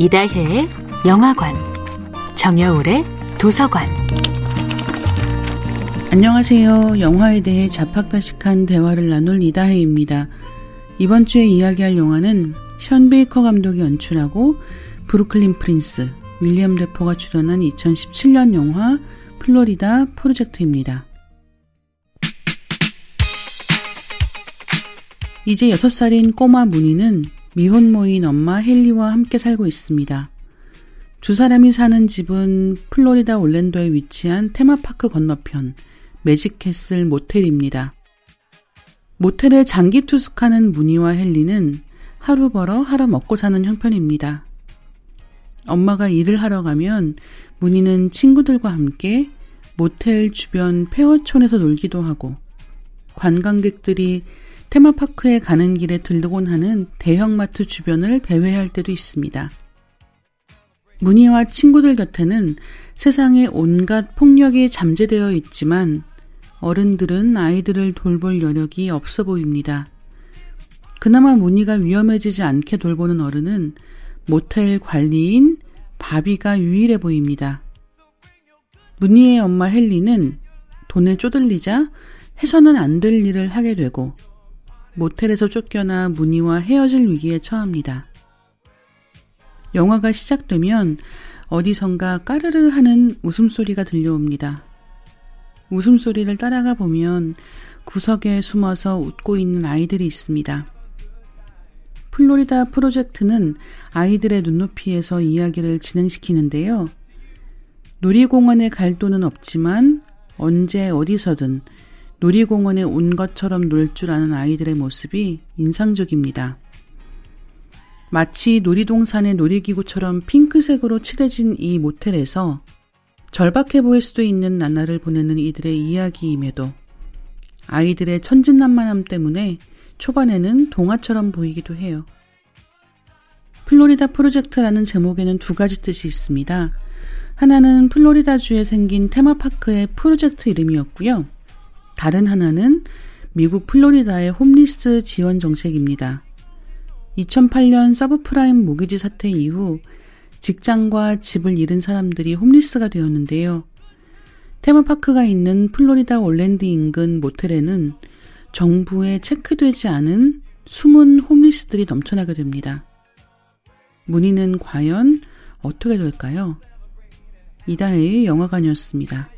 이다혜의 영화관, 정여울의 도서관. 안녕하세요. 영화에 대해 자팍다식한 대화를 나눌 이다혜입니다. 이번 주에 이야기할 영화는 션 베이커 감독이 연출하고 브루클린 프린스, 윌리엄 데포가 출연한 2017년 영화 플로리다 프로젝트입니다. 이제 6살인 꼬마 무늬는 미혼모인 엄마 헨리와 함께 살고 있습니다. 두 사람이 사는 집은 플로리다 올랜도에 위치한 테마파크 건너편 매직캐슬 모텔입니다. 모텔에 장기 투숙하는 무늬와 헨리는 하루 벌어 하루 먹고 사는 형편입니다. 엄마가 일을 하러 가면 무늬는 친구들과 함께 모텔 주변 폐허촌에서 놀기도 하고 관광객들이 테마파크에 가는 길에 들르곤 하는 대형마트 주변을 배회할 때도 있습니다. 문희와 친구들 곁에는 세상에 온갖 폭력이 잠재되어 있지만 어른들은 아이들을 돌볼 여력이 없어 보입니다. 그나마 문희가 위험해지지 않게 돌보는 어른은 모텔 관리인 바비가 유일해 보입니다. 문희의 엄마 헬리는 돈에 쪼들리자 해서는 안 될 일을 하게 되고 모텔에서 쫓겨나 문희와 헤어질 위기에 처합니다. 영화가 시작되면 어디선가 까르르 하는 웃음소리가 들려옵니다. 웃음소리를 따라가 보면 구석에 숨어서 웃고 있는 아이들이 있습니다. 플로리다 프로젝트는 아이들의 눈높이에서 이야기를 진행시키는데요. 놀이공원에 갈 돈은 없지만 언제 어디서든 놀이공원에 온 것처럼 놀 줄 아는 아이들의 모습이 인상적입니다. 마치 놀이동산의 놀이기구처럼 핑크색으로 칠해진 이 모텔에서 절박해 보일 수도 있는 나날을 보내는 이들의 이야기임에도 아이들의 천진난만함 때문에 초반에는 동화처럼 보이기도 해요. 플로리다 프로젝트라는 제목에는 두 가지 뜻이 있습니다. 하나는 플로리다주에 생긴 테마파크의 프로젝트 이름이었고요. 다른 하나는 미국 플로리다의 홈리스 지원 정책입니다. 2008년 서브프라임 모기지 사태 이후 직장과 집을 잃은 사람들이 홈리스가 되었는데요. 테마파크가 있는 플로리다 올랜도 인근 모텔에는 정부에 체크되지 않은 숨은 홈리스들이 넘쳐나게 됩니다. 문의는 과연 어떻게 될까요? 이다혜의 영화관이었습니다.